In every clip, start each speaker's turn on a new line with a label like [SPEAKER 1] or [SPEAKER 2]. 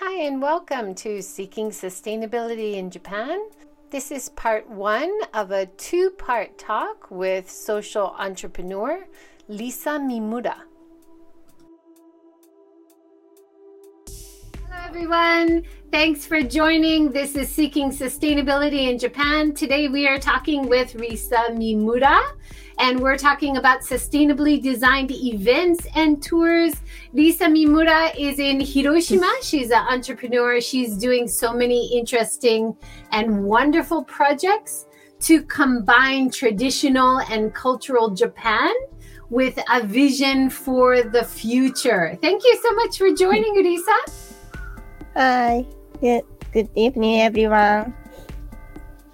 [SPEAKER 1] Hi, and welcome to Seeking Sustainability in Japan. This is part one of a two part talk with social entrepreneur Lisa Mimura. Everyone. Thanks for joining. This is Seeking Sustainability in Japan. Today we are talking with Risa Mimura and we're talking about sustainably designed events and tours. Risa Mimura is in Hiroshima. She's an entrepreneur. She's doing so many interesting and wonderful projects to combine traditional and cultural Japan with a vision for the future. Thank you so much for joining, Lisa.
[SPEAKER 2] Hi, good, good evening, everyone.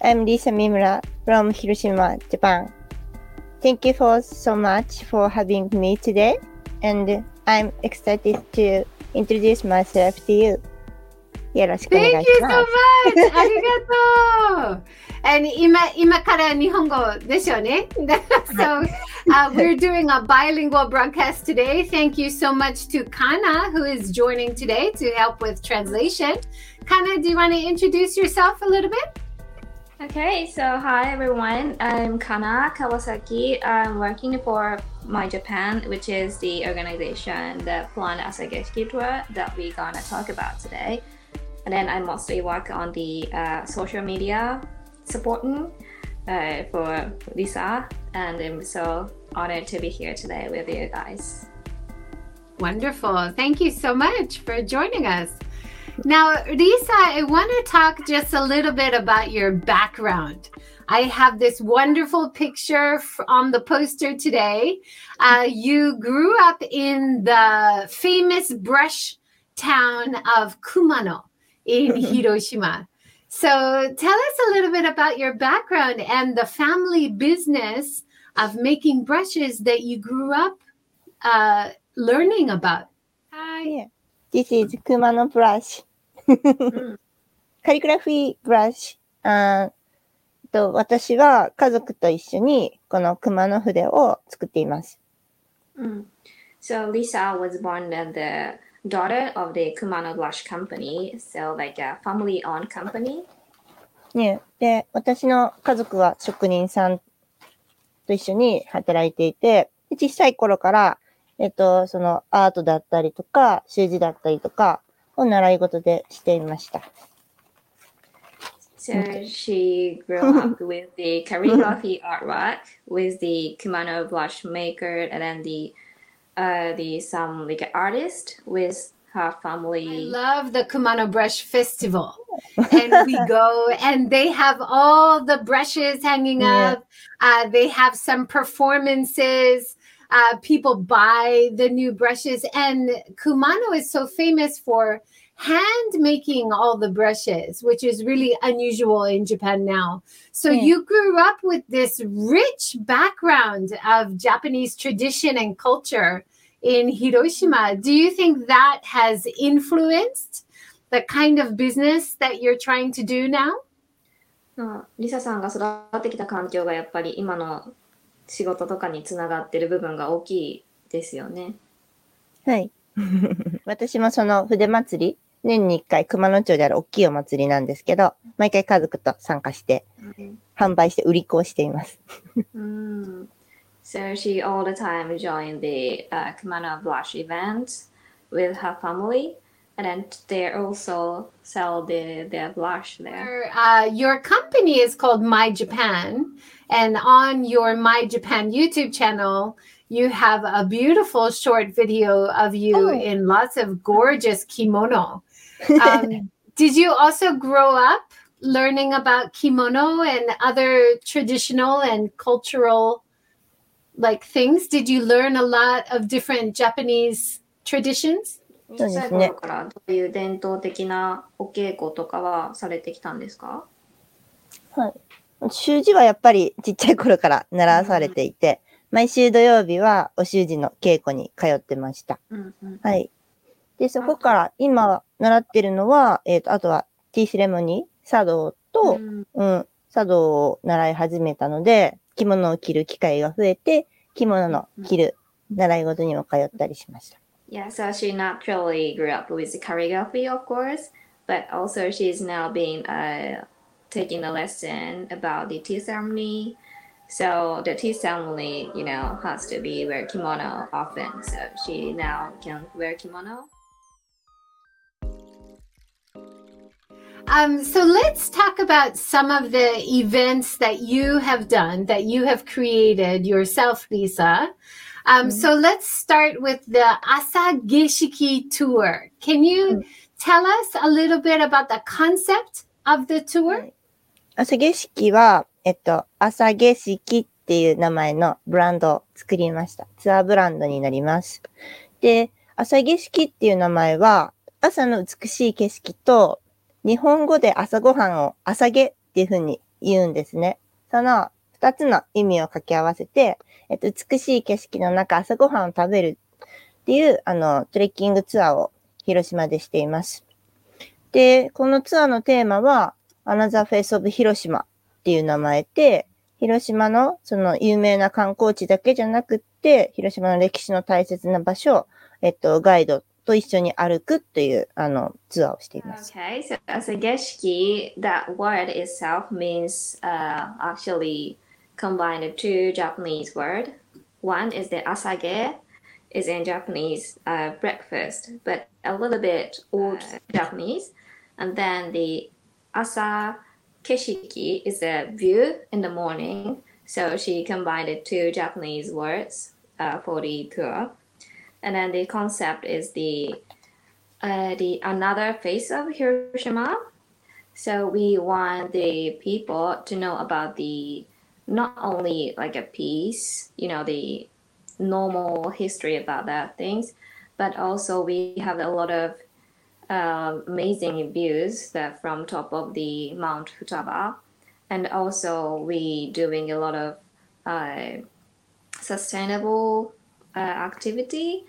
[SPEAKER 2] I'm Lisa Mimura from Hiroshima, Japan. Thank you for so much for having me today, and I'm excited to introduce myself to you. よろしくお願いします。
[SPEAKER 1] Thank you so much! ありがとう And 今今から日本語でしょうね So、uh, we're doing a bilingual broadcast today. Thank you so much to Kana who is joining today to help with translation. Kana, do you want to introduce yourself a little bit?
[SPEAKER 3] Okay, so hi everyone. I'm Kana Kawasaki. I'm working for My Japan, which is the organization that planned Asageshiki tour that we're gonna talk about today. And then I mostly work on the uh, social media supporting uh, for Lisa, and I'm so honored to be here today with you guys.
[SPEAKER 1] Wonderful. Thank you so much for joining us. Now, Lisa, I want to talk just a little bit about your background. I have this wonderful picture on the poster today. Uh, you grew up in the famous brush town of Kumano in Hiroshima. So tell us a little bit about your background and the family business of making brushes that you grew up uh, learning about. Hi.
[SPEAKER 2] Yeah. This is Kumano brush. カリグラフィーブラシ。あーと私は家族と一緒にこの熊の筆を作っています。
[SPEAKER 3] Mm. So Lisa was born as the daughter of the Kumano Blush Company, so like a family-owned company.
[SPEAKER 2] ね、で、私の家族は職人さんと一緒に働いていて、で小さい頃から、えっと、そのアートだったりとか、習字だったりとかを習い事でしていました。
[SPEAKER 3] So she grew up with the calligraphy artwork with the Kumano blush maker and then the uh the some like artist with her
[SPEAKER 1] I
[SPEAKER 3] family.
[SPEAKER 1] love the Kumano Brush Festival. and we go and they have all the brushes hanging
[SPEAKER 2] Yeah.
[SPEAKER 1] up. Uh, they have some performances. Uh, people buy the new brushes. And Kumano is so famous for hand making all the brushes, which is really unusual in Japan now. So
[SPEAKER 2] Yeah.
[SPEAKER 1] you grew up with this rich background of Japanese tradition and culture in Hiroshima. Do you think that has influenced the kind of business that you're trying to do now?
[SPEAKER 3] まあリサさんが育ってきた環境がやっぱり今の仕事とかにつながってる部分が大きいですよね。
[SPEAKER 2] はい。私もその筆祭り、 年に一回熊野町である大きいお祭りなんですけど、毎回家族と参加して、販売して売り子をしています。
[SPEAKER 3] Mm. So she all the time joined the uh, Kumano Blush events with her family, and then they also sell the their blush there.
[SPEAKER 1] Uh, your company is called My Japan, and on your My Japan YouTube channel, you have a beautiful short video of you
[SPEAKER 2] Oh.
[SPEAKER 1] in lots of gorgeous kimono. Um, did you also grow up learning about kimono and other traditional and cultural like things? Did you learn a lot of different Japanese traditions?
[SPEAKER 2] そうですね
[SPEAKER 3] 小さい頃からどういう伝統的なお稽古とかはされてきたんですか？
[SPEAKER 2] 習字はやっぱりちっちゃい頃から習わされていて、毎週土曜日はお習字の稽古に通ってました。
[SPEAKER 3] うんうん。
[SPEAKER 2] はい。で、そこから今習ってるのは、えっ、と、あとはティーセレモニー、茶道と、
[SPEAKER 3] うん
[SPEAKER 2] うん、茶道を習い始めたので、着物を着る機会が増えて、着物の着る習い事にも通ったりしました。
[SPEAKER 3] Yeah, so she naturally grew up with calligraphy, of course, but also she's now been uh, taking a lesson about the tea ceremony. So the tea ceremony, you know, has to be wear kimono often. So she now can wear kimono.
[SPEAKER 1] Um, so let's talk about some of the events that you have done, that you have created yourself, Lisa. Um, So let's start with the Asageshiki tour. Can you tell us a little bit about the concept of the tour?
[SPEAKER 2] 朝景色は、えっと、朝景色っていう名前のブランドを作りました。ツアーブランドになります。で、朝景色っていう名前は、朝の美しい景色と、 日本語で朝ごはんを朝げっていう風に言うんですね。その二つの意味を掛け合わせて、えっと、美しい景色の中朝ごはんを食べるっていう、あの、トレッキングツアーを広島でしています。で、このツアーのテーマは、Another Face of 広島っていう名前で、広島のその有名な観光地だけじゃなくって、広島の歴史の大切な場所を、えっと、ガイドと一緒に歩くというあのツアーをしています。
[SPEAKER 3] Okay, so Asageshiki, that word itself means、uh, actually combined two Japanese words. One is the asage, is in Japanese uh, breakfast, but a little bit old Japanese. And then the asa keshiki is a view in the morning. So she combined two Japanese words uh, for the tour. And then the concept is the uh, the another face of Hiroshima. So we want the people to know about the not only like a peace, you know, the normal history about that things, but also we have a lot of uh, amazing views that from top of the Mount Futaba, and also we doing a lot of uh, sustainable uh, activity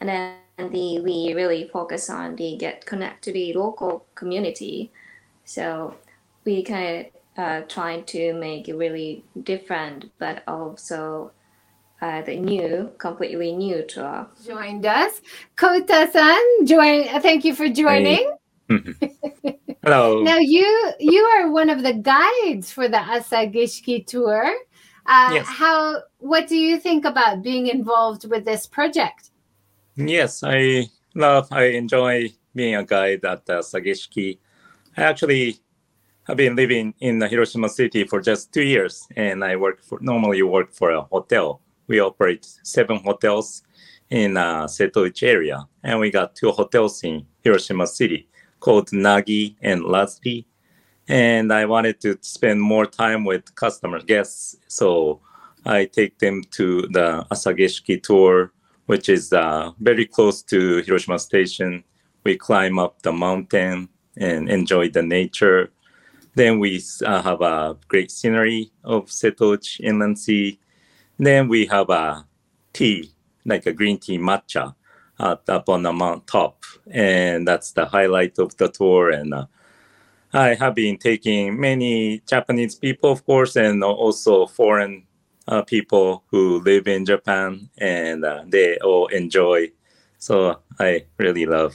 [SPEAKER 3] and then the we really focus on the get connect to the local community so we kind of uh, trying to make it really different but also uh, the new completely new tour
[SPEAKER 1] Joined us. Kota-san, join, thank you for joining.
[SPEAKER 4] Hello.
[SPEAKER 1] Now you you are one of the guides for the Asageshiki tour. Uh,
[SPEAKER 4] Yes.
[SPEAKER 1] How? What do you think about being involved with this project?
[SPEAKER 4] Yes, I love, I enjoy being a guide at the Sageshiki. I actually have been living in Hiroshima city for just two years, and I work for normally work for a hotel. We operate seven hotels in uh, Setouchi area, and we got two hotels in Hiroshima city called Nagi and Lazuri. And I wanted to spend more time with customer guests, so I take them to the Asageshiki tour which is uh, very close to Hiroshima Station. We climb up the mountain and enjoy the nature. Then we uh, have a great scenery of Setouchi Inland Sea. Then we have a tea, like a green tea matcha, at, up on the mount top, and that's the highlight of the tour. And uh, I have been taking many Japanese people, of course, and also foreign uh, people who live in Japan, and uh, they all enjoy. So I really love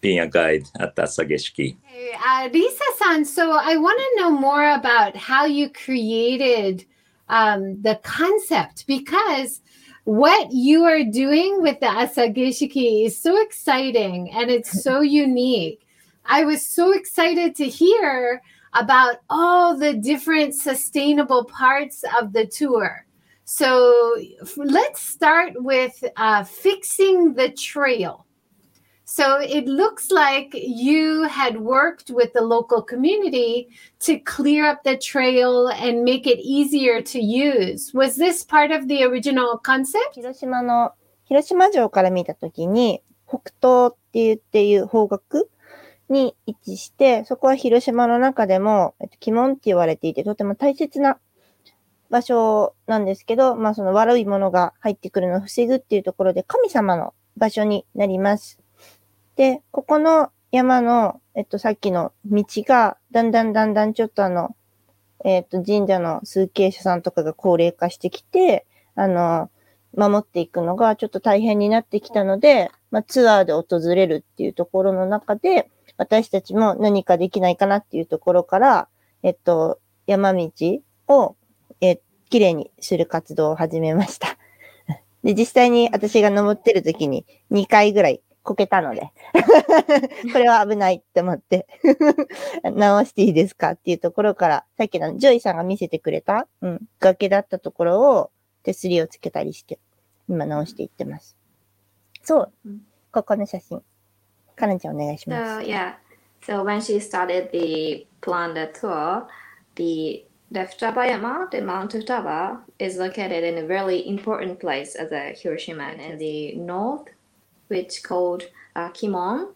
[SPEAKER 4] being a guide at Asageshiki.
[SPEAKER 1] Hey, uh, Lisa-san, so I want to know more about how you created um, the concept because what you are doing with the Asageshiki is so exciting and it's so unique. I was so excited to hear about all the different sustainable parts of the tour. So f- let's start with uh, fixing the trail. So it looks like you had worked with the local community to clear up the trail and make it easier to use. Was this part of the original concept?
[SPEAKER 2] 広島の、広島城から見たときに、北東っていうっていう方角 に位置して、そこは広島の中でも、えっと、鬼門って言われていて、とても大切な場所なんですけど、まあその悪いものが入ってくるのを防ぐっていうところで神様の場所になります。で、ここの山の、えっと、さっきの道が、だんだんだんだんちょっとあの、えっと、神社の数形者さんとかが高齢化してきて、あの、守っていくのがちょっと大変になってきたので、まあ、ツアーで訪れるっていうところの中で、私たちも何かできないかなっていうところから、えっと、山道を、え、きれいにする活動を始めました。で、実際に私が登ってる時に2回ぐらいこけたので、これは危ないって思って、直していいですかっていうところから、さっきのジョイさんが見せてくれた、うん、崖だったところを手すりをつけたりして、今直していってます。そう
[SPEAKER 3] うん。
[SPEAKER 2] ここの写真。Kana-chan,
[SPEAKER 3] So yeah, so when she started the planned tour, the the Yama, the Mount of Futaba, is located in a really important place as a Hiroshima in the north, which called uh, Kimon.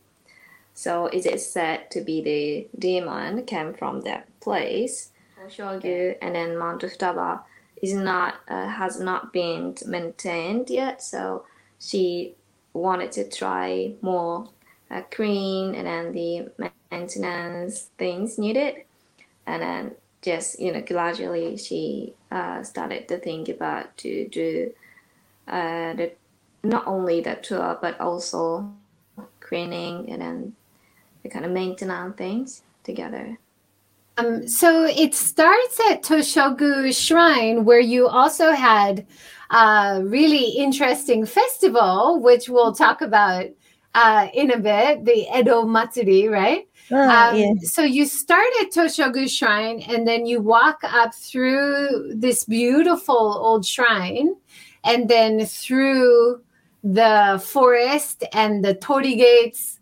[SPEAKER 3] So it is said to be the demon came from that place. Shogyu and then Mount Futaba is not uh, has not been maintained yet, so she wanted to try more uh, clean and then the maintenance things needed. And then just you know gradually she uh, started to think about to do uh, the not only the tour but also cleaning and then the kind of maintenance things together.
[SPEAKER 1] Um, so it starts at Toshogu Shrine, where you also had a really interesting festival, which we'll talk about uh, in a bit, the Edo Matsuri, right?
[SPEAKER 2] Oh,
[SPEAKER 1] um,
[SPEAKER 2] yeah.
[SPEAKER 1] So you start at Toshogu Shrine and then you walk up through this beautiful old shrine and then through the forest and the Torii gates.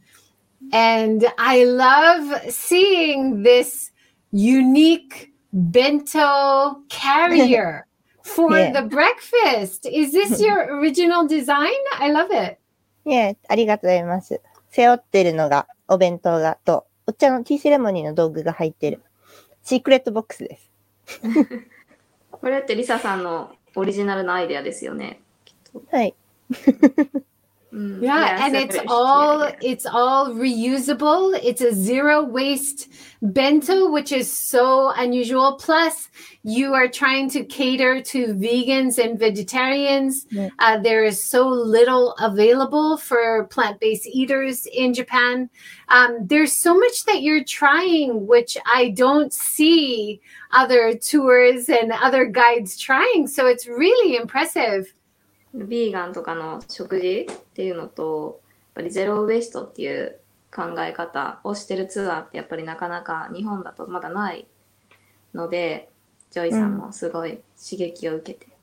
[SPEAKER 1] And I love seeing this unique bento carrier for
[SPEAKER 2] yeah.
[SPEAKER 1] the breakfast. Is this your original design? I love it.
[SPEAKER 2] いえ、ありがとうございます。背負ってるのが、お弁当が、と、お茶のティーセレモニーの道具が入ってる、シークレットボックスです。
[SPEAKER 3] これってリサさんのオリジナルのアイデアですよね。
[SPEAKER 2] はい。
[SPEAKER 3] うん
[SPEAKER 1] Yeah, and it's all
[SPEAKER 3] yeah, yeah.
[SPEAKER 1] it's all reusable. It's a zero waste bento, which is so unusual. Plus, you are trying to cater to vegans and vegetarians. Uh, there is so little available for plant-based eaters in Japan. Um, there's so much that you're trying, which I don't see other tours and other guides trying. So it's really impressive.
[SPEAKER 3] ビーガンとかの食事っていうのと、やっぱりゼロウエストっていう考え方をしてるツアーってやっぱりなかなか日本だとまだないので、ジョイさんもすごい刺激を受けて。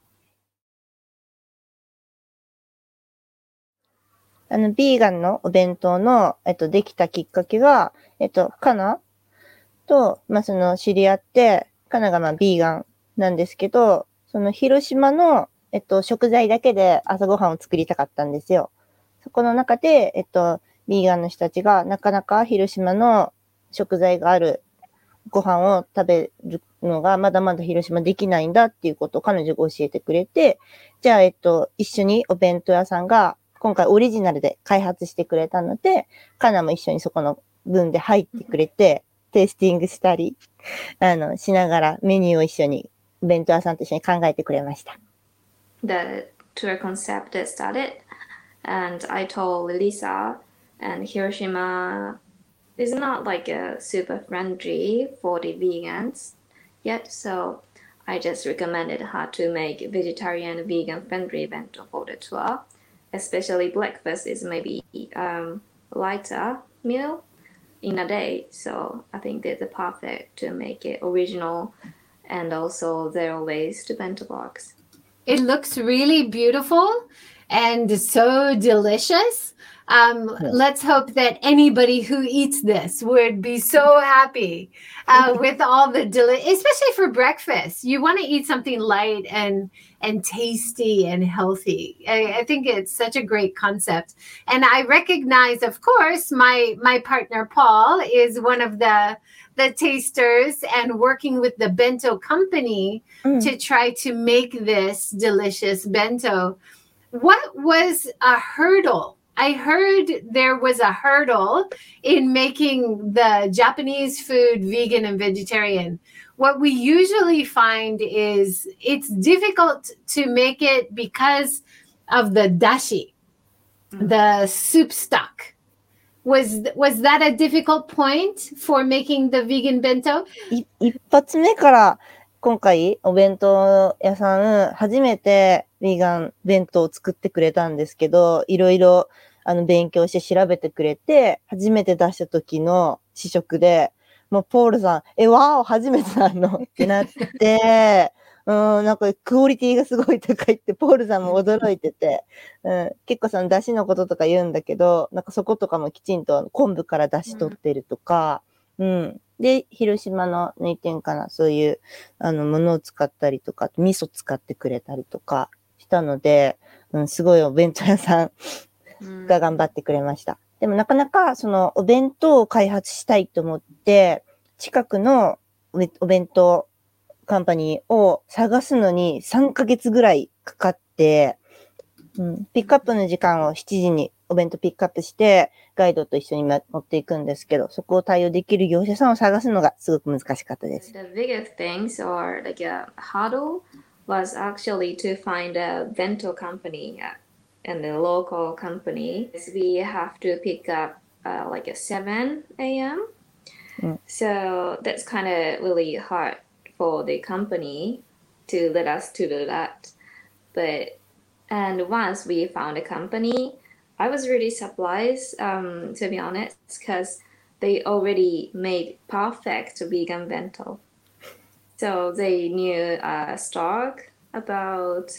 [SPEAKER 2] あの、ビーガンのお弁当の、えっと、できたきっかけが、えっと、カナと、まあ、その、知り合って、カナがまあ、ビーガンなんですけど、その、広島の、えっと、食材だけで朝ごはんを作りたかったんですよ。そこの中で、えっと、ビーガンの人たちが、なかなか広島の食材があるご飯を食べるのが、まだまだ広島できないんだっていうことを彼女が教えてくれて、じゃあ、えっと、一緒にお弁当屋さんが、今回オリジナルで開発してくれたので、カナも一緒にそこの分で入ってくれて、テイスティングしたり、あの、しながらメニューを一緒に、お弁当屋さんと一緒に考えてくれました。
[SPEAKER 3] The tour concept started. And i told lisa and hiroshima is not like a super friendly for the vegans yet so i just recommended her to make vegetarian vegan friendly bento for the tour. Especially breakfast is maybe um, lighter meal in a day so i think that's the perfect to make it original and also zero waste bento box
[SPEAKER 1] It looks really beautiful and so delicious. Um,
[SPEAKER 2] Yeah.
[SPEAKER 1] Let's hope that anybody who eats this would be so happy uh, with all the deli- especially for breakfast. You want to eat something light and and tasty and healthy. I, I think it's such a great concept, and I recognize, of course, my my partner Paul is one of the the tasters and working with the bento company
[SPEAKER 2] Mm.
[SPEAKER 1] to try to make this delicious bento. What was a hurdle? I heard there was a hurdle in making the Japanese food vegan and vegetarian What we usually find is it's difficult to make it because of the dashi. the soup stock. Was was that a difficult point for making the vegan bento?
[SPEAKER 2] い一発目から今回お弁当屋さん初めてヴィーガン弁当を作ってくれたんですけど、いろいろあの勉強して調べてくれて、初めて出した時の試食で、 もうポールさん、え、わーお、初めてなのって なって、うん、なんかクオリティがすごい高いって、ポールさんも驚いてて、うん、結構その出汁のこととか言うんだけど、なんかそことかもきちんと昆布から出汁取ってるとか、うん。で、広島の抜点かな、そういう、あの、ものを使ったりとか、味噌使ってくれたりとかしたので、うん、すごいお弁当屋さんが頑張ってくれました。でもなかなか、その、お弁当を開発したいと思って、近くのお弁当カンパニーを探すのに3ヶ月ぐらいかかって、うん、ピックアップの時間を7時にお弁当ピックアップして、ガイドと一緒にま持っていくんですけど、そこを対応できる業者さんを探すのがすごく難しかったです。
[SPEAKER 3] The biggest things or like a hurdle was actually to find a bento company uh, and the local company. We have to pick up uh, like at 7 a.m.
[SPEAKER 2] Mm.
[SPEAKER 3] So that's kind of really hard for the company to let us to do that. But and once we found a company, I was really surprised um, to be honest because they already made perfect vegan bento. So they knew uh, stock about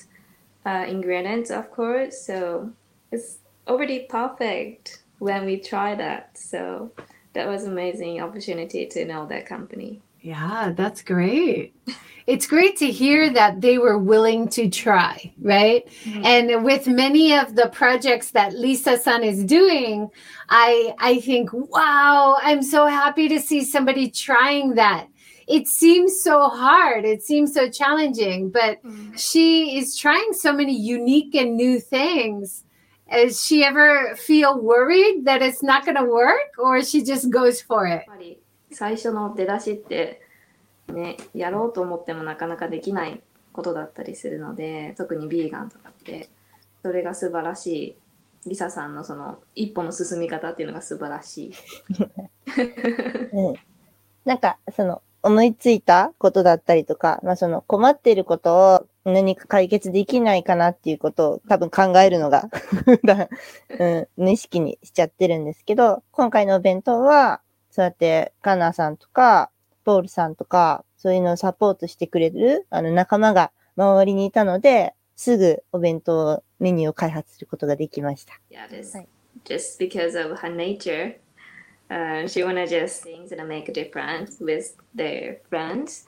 [SPEAKER 3] uh, ingredients, of course. So it's already perfect when we try that. So that was amazing opportunity to know that company.
[SPEAKER 1] Yeah, that's great. It's great to hear that they were willing to try, right? And with many of the projects that Lisa San is doing, I I think, wow, I'm so happy to see somebody trying that It seems so hard, it seems so challenging, but she is trying so many unique and new things. Does she ever feel worried that it's not going to work or she just goes for it?
[SPEAKER 3] やっぱり最初の出だしってねやろうと思ってもなかなかできないことだったりするので特にビーガンとかってそれが素晴らしいリサさんのその一歩の進み方っていうのが素晴らしい。
[SPEAKER 2] うん。なんか、その、 思いついたことだったりとか、まあその困っていることを何か解決できないかなっていうことを多分考えるのが、うん、無意識にしちゃってるんですけど、今回のお弁当は、そうやってカナさんとか、ポールさんとか、そういうのをサポートしてくれる、あの仲間が周りにいたので、すぐお弁当メニューを開発することができました。
[SPEAKER 3] Yeah, it is just because of her nature. Uh, she wanna just things and make a difference with their friends.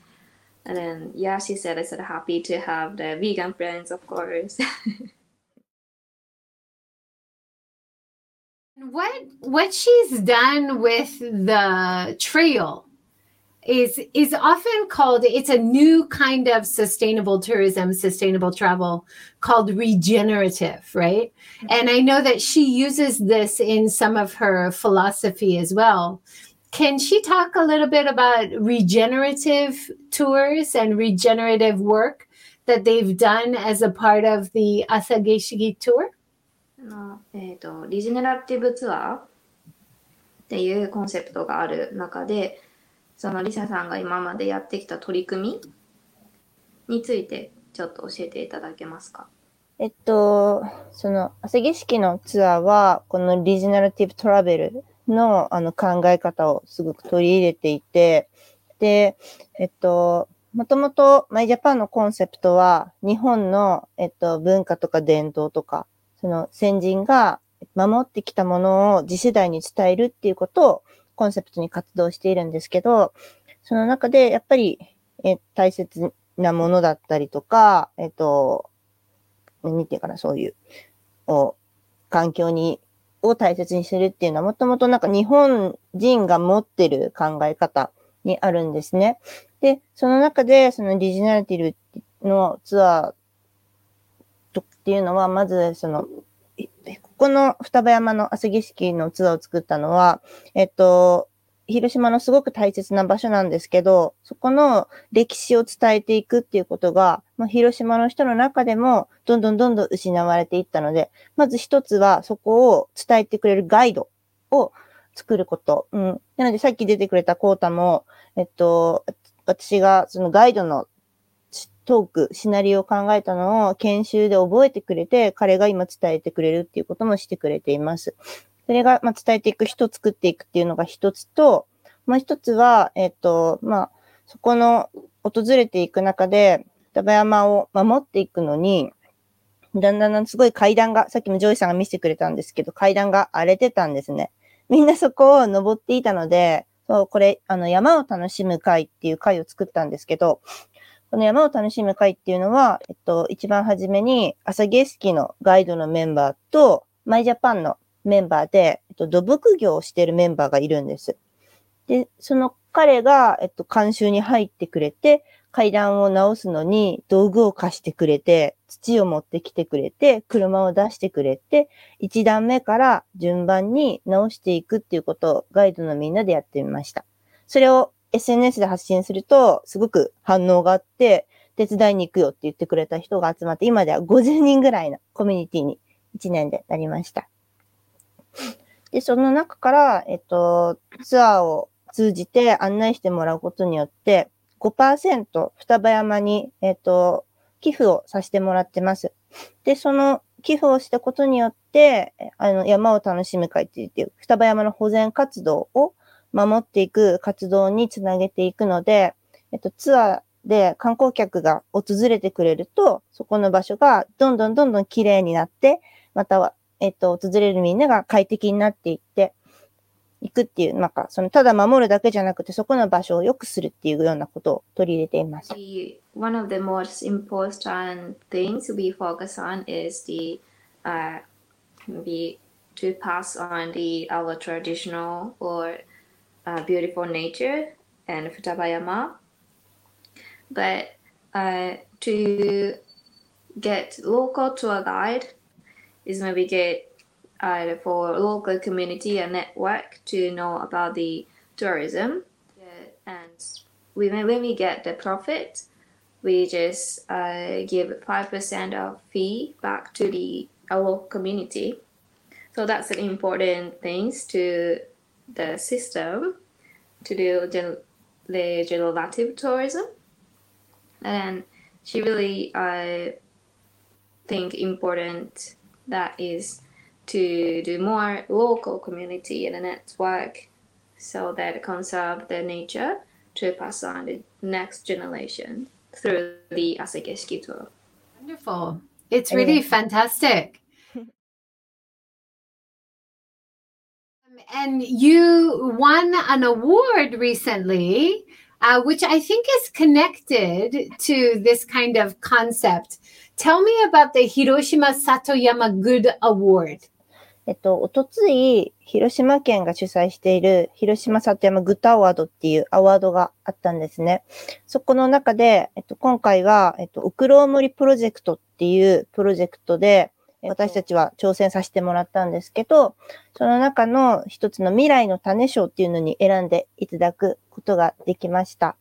[SPEAKER 3] And then yeah, she said it's happy to have the vegan friends, of course.
[SPEAKER 1] What what she's done with the trail is is often called it's a new kind of sustainable tourism sustainable travel called regenerative right? Mm-hmm. and i know that she uses this in some of her philosophy as well. Can she talk a little bit about regenerative tours and regenerative work that they've done as a part of the asageshiki tour?
[SPEAKER 3] Uh, regenerative えーと、とリジェネラティブツアーっていうコンセプトがある中で、そのリサさんが今までやってきた取り組みについてちょっと教えていただけますか？
[SPEAKER 2] えっと、その、朝景色のツアーは、このリジナルティブトラベルのあの考え方をすごく取り入れていて、で、えっと、もともとマイジャパンのコンセプトは、日本の、えっと、文化とか伝統とか、その先人が守ってきたものを次世代に伝えるっていうことをコンセプトに活動しているんですけど、その中でやっぱり、え大切なものだったりとか、えっと、何ていうかな、そういう、を、環境に、を大切にするっていうのは、もともとなんか日本人が持ってる考え方にあるんですね。で、その中で、そのリジナリティブのツアーとっていうのは、まず、その、ここの双葉山の朝景色のツアーを作ったのは、えっと、広島のすごく大切な場所なんですけど、そこの歴史を伝えていくっていうことが、まあ、広島の人の中でもどんどんどんどん失われていったので、まず一つはそこを伝えてくれるガイドを作ること。うん。なのでさっき出てくれたコータも、えっと、私がそのガイドのトーク、シナリオを考えたのを研修で覚えてくれて、彼が今伝えてくれるっていうこともしてくれています。それが、まあ、伝えていく人作っていくっていうのが一つと、もう一つは、えっ、と、まあ、そこの訪れていく中で、双葉山を守っていくのに、だんだんだんすごい階段が、さっきもジョイさんが見せてくれたんですけど、階段が荒れてたんですね。みんなそこを登っていたので、そう、これ、あの、山を楽しむ会っていう会を作ったんですけど、この山を楽しむ会っていうのは、えっと、一番初めに、朝ゲスキのガイドのメンバーと、マイジャパンのメンバーで、えっと、土木業をしているメンバーがいるんです。で、その彼が、えっと、監修に入ってくれて、階段を直すのに道具を貸してくれて、土を持ってきてくれて、車を出してくれて、一段目から順番に直していくっていうことをガイドのみんなでやってみました。それを SNS で発信すると、すごく反応があって、手伝いに行くよって言ってくれた人が集まって、今では50人ぐらいのコミュニティに1年でなりました。で、その中から、えっと、ツアーを通じて案内してもらうことによって、5%双葉山に、えっと、寄付をさせてもらってます。で、その寄付をしたことによって、あの、山を楽しむ会っていう、双葉山の保全活動を守っていく活動につなげていくので、えっと、ツアーで観光客が訪れてくれると、そこの場所がどんどんどんどん綺麗になって、またはえっと、訪れるみんなが快適になっていっていくっていう、なんか、その、ただ守るだけじゃなくて、そこの場所を良くするっていうようなことを取り入れています。
[SPEAKER 3] One of the most important things we focus on is the, uh, maybe to pass on the, our traditional or uh, beautiful nature and Futabayama. But uh, to get local tour guide is maybe get uh, for local community a network to know about the tourism and we, when we get the profit we just uh, give 5% of fee back to the our community so that's an important things to the system to do the, the generative tourism and she really uh, think important that is to do more local community and a network so that conserve the nature to pass on the next generation through the Asageshiki tour.
[SPEAKER 1] Wonderful. It's really fantastic. And you won an award recently, uh, which I think is connected to this kind of concept Tell me about the Hiroshima Satoyama Good Award.
[SPEAKER 2] えっと、おとつい、広島県が主催している広島里山グッドアワードっていうアワードがあったんですね。そこの中で、えっと、今回は、えっと、ウクロウモリプロジェクトっていうプロジェクトで、私たちは挑戦させてもらったんですけど、その中の一つの未来の種賞っていうのに選んでいただくことができました。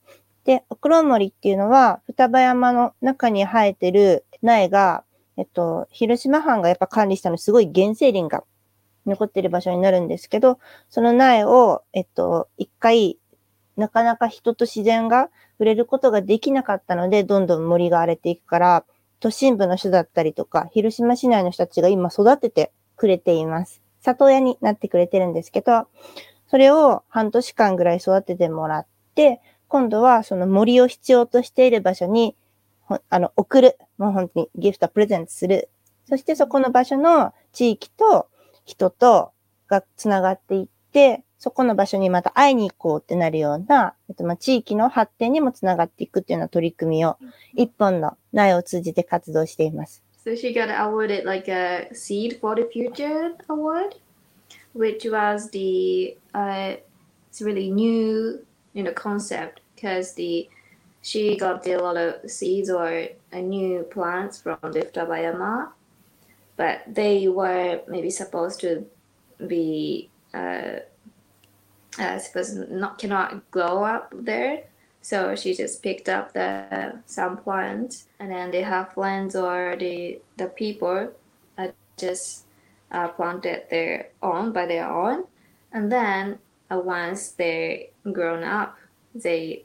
[SPEAKER 2] で、ウクロモリっていうのは、双葉山の中に生えてる苗が、えっと、広島藩がやっぱ管理したのすごい原生林が残ってる場所になるんですけど、その苗を、えっと、一回、なかなか人と自然が触れることができなかったので、どんどん森が荒れていくから、都心部の人だったりとか、広島市内の人たちが今育ててくれています。里親になってくれてるんですけど、それを半年間ぐらい育ててもらって、今度はその森を必要としている場所にあの、送る。もう本当にギフト、プレゼントする。そしてそこの場所の地域と人とがつながっていって、そこの場所にまた会いに行こうってなるような、えっと、まあ、地域の発展にもつながっていくっていうような取り組みを、一本の苗を通じて活動しています。
[SPEAKER 3] So she got awarded like a Seed for the Future award, which was the, uh, it's really new, you know, concept because the she got a lot of seeds or new plants from the Tabayama, but they were maybe supposed to be uh, uh, suppose not cannot grow up there. So she just picked up the some plants, and then they have halflands or the the people uh, just uh, planted their own by their own, and then uh, once they grown up, they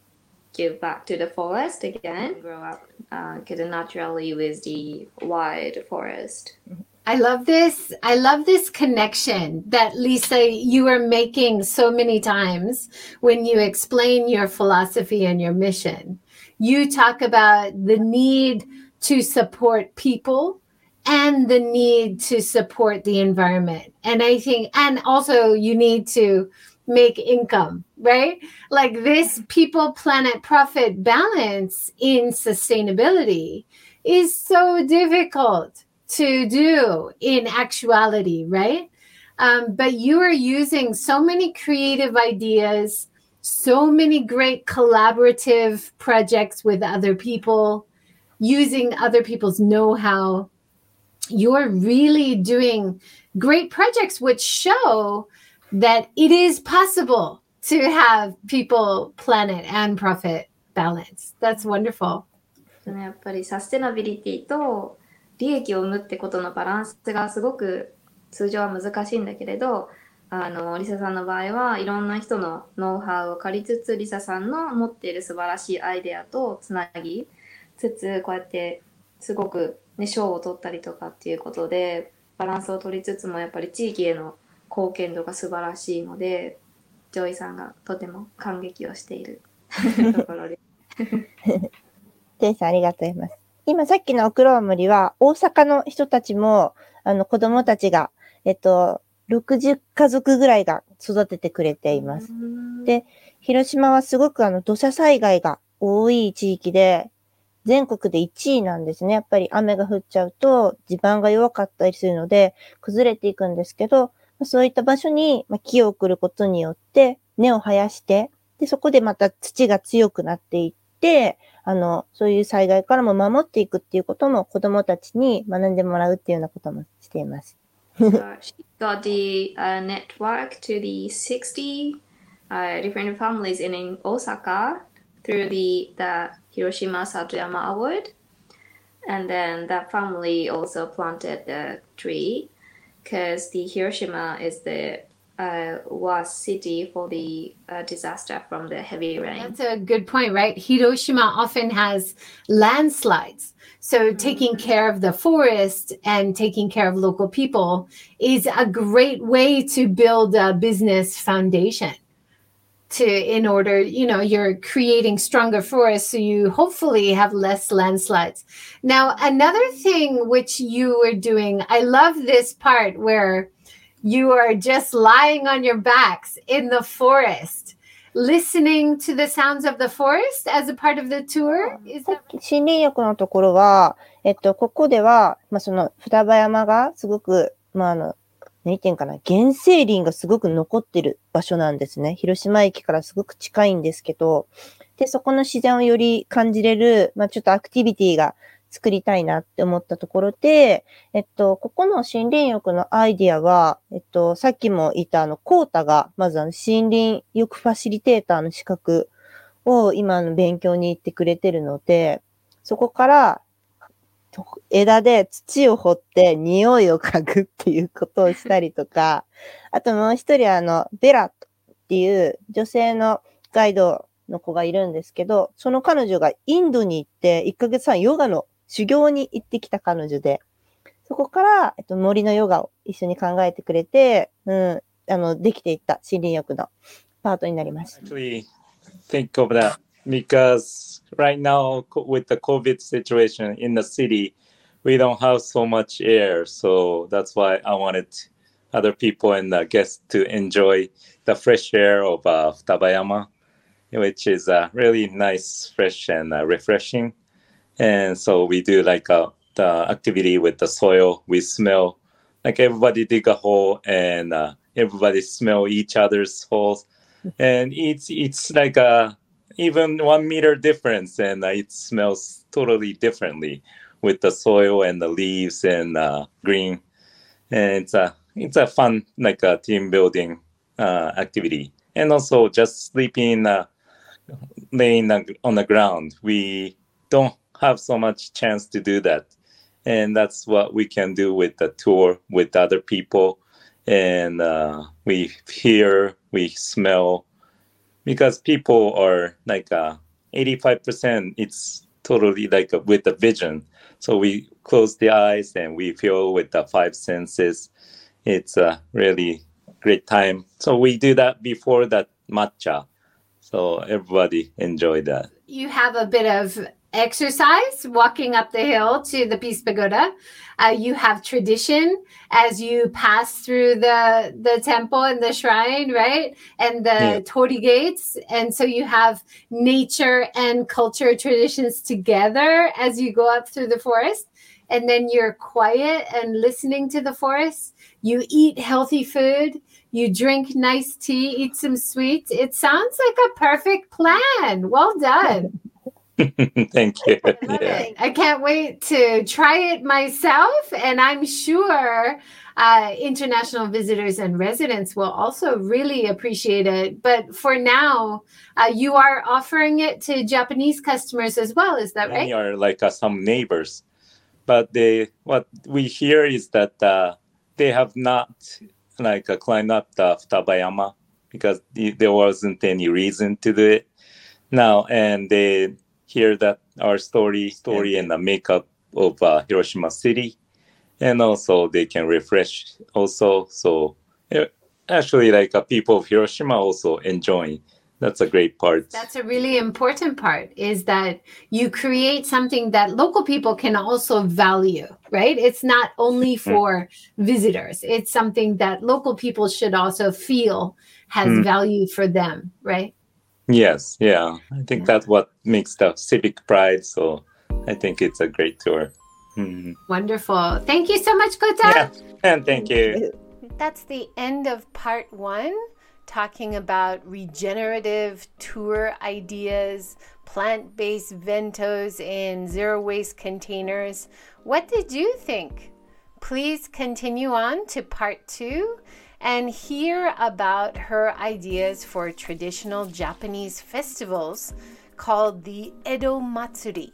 [SPEAKER 3] give back to the forest again, grow up uh, naturally with the wild forest.
[SPEAKER 1] I love this. I love this connection that Lisa, you are making so many times when you explain your philosophy and your mission. You talk about the need to support people and the need to support the environment. And I think, and also you need to make income, right? Like this people, planet, profit balance in sustainability is so difficult to do in actuality, right? Um, but you are using so many creative ideas, so many great collaborative projects with other people, using other people's know how. You're really doing great projects which show that it is possible to have people, planet, and profit balance. That's wonderful.
[SPEAKER 3] やっぱりサステナビリティと 利益を生むってことのバランスがすごく通常は難しいんだけれど、あの、リサさんの場合はいろんな人のノウハウを借りつつ、リサさんの持っている素晴らしいアイデアとつなぎつつ、こうやってすごくね、賞を取ったりとかっていうことで、バランスを取りつつもやっぱり地域への貢献度が素晴らしいので、ジョイさんがとても感激をしている ところです。
[SPEAKER 2] テンさんありがとうございます。今さっきのオクロウムリは大阪の人たちも、あの子供たちが、えっと、60家族ぐらいが育ててくれています。で、広島はすごくあの土砂災害が多い地域で、全国で1位なんですね。やっぱり雨が降っちゃうと地盤が弱かったりするので崩れていくんですけど、そういった場所に木を送ることによって根を生やして、で、そこでまた土が強くなっていって、あの、そういう災害からも守っていくっていうことも子供たちに学んでもらうっていうようなこともしています。
[SPEAKER 3] so she got the uh, network to the 60 uh, different families in, in Osaka through the, the Hiroshima Satuyama Award. And then that family also planted the tree because the Hiroshima is the uh, was city for the uh, disaster from the heavy rain.
[SPEAKER 1] That's a good point, right? Hiroshima often has landslides. So mm-hmm. taking care of the forest and taking care of local people is a great way to build a business foundation to in order you know you're creating stronger forests so you hopefully have less landslides now another thing which you were doing i love this part where you are just lying on your backs in the forest listening to the sounds of the forest as a part of the tour
[SPEAKER 2] is a. 森林浴のところは、えっと、ここでは、まあ、その双葉山がすごく、まあ、あの、何て言うかな、原生林がすごく残ってる場所なんですね。広島駅からすごく近いんですけど、で、そこの自然をより感じれる、まあ、ちょっとアクティビティが作りたいなって思ったところで、えっと、ここの森林浴のアイディアは、えっと、さっきも言ったあの、コータが、まずあの、森林浴ファシリテーターの資格を今の勉強に行ってくれてるので、そこから枝で土を掘って匂いを嗅ぐっていうことをしたりとか、あともう一人あの、ベラっていう女性のガイドの子がいるんですけど、その彼女がインドに行って1ヶ月半ヨガの修行に行ってきた彼女で、そこから、えっと、森のヨガを一緒に考えてくれて、うん、あの、できていった森林浴のパートになりました。
[SPEAKER 4] Actually, think of that. because right now with the covid situation in the city we don't have so much air so that's why i wanted other people and the guests to enjoy the fresh air of uh, Futabayama, which is uh, really nice fresh and uh, refreshing and so we do like uh, the activity with the soil we smell like everybody dig a hole and uh, everybody smell each other's holes and it's it's like a even one meter difference, and uh, it smells totally differently with the soil and the leaves and uh, green. And it's a it's a fun like a team building uh, activity and also just sleeping, uh, laying on the ground. We don't have so much chance to do that, and that's what we can do with the tour with other people, and uh, we hear, we smell, because people are like uh, 85%. It's totally like a, with the vision. So we close the eyes and we feel with the five senses. It's a really great time. So we do that before that matcha. So everybody enjoy that.
[SPEAKER 1] You have a bit of exercise walking up the hill to the Peace Pagoda. Uh, you have tradition as you pass through the the temple and the shrine, right? And the yeah. torii gates. And so you have nature and culture traditions together as you go up through the forest. And then you're quiet and listening to the forest. You eat healthy food. You drink nice tea, eat some sweets. It sounds like a perfect plan. Well done.
[SPEAKER 4] Thank you.
[SPEAKER 1] I, yeah. I can't wait to try it myself. And I'm sure uh, international visitors and residents will also really appreciate it. But for now, uh, you are offering it to Japanese customers as well. Is that right?
[SPEAKER 4] We are like uh, some neighbors. But they, what we hear is that uh, they have not like uh, climbed up the Futabayama because there wasn't any reason to do it now and they hear that our story, story and the makeup of uh, Hiroshima City, and also they can refresh also. So actually, like uh, people of Hiroshima also enjoying. That's a great part.
[SPEAKER 1] That's a really important part is that you create something that local people can also value, right? It's not only hmm. for mm. visitors. It's something that local people should also feel has mm. value for them, right?
[SPEAKER 4] Yes, yeah. I think yeah. that's what makes the civic pride. So I think it's a great tour.
[SPEAKER 1] Mm-hmm. Wonderful. Thank you so much, Kota.
[SPEAKER 4] Yeah, and thank you.
[SPEAKER 1] That's the end of part one, talking about regenerative tour ideas, plant based bentos, in zero waste containers. What did you think? Please continue on to part two and hear about her ideas for traditional Japanese festivals called the Edo Matsuri.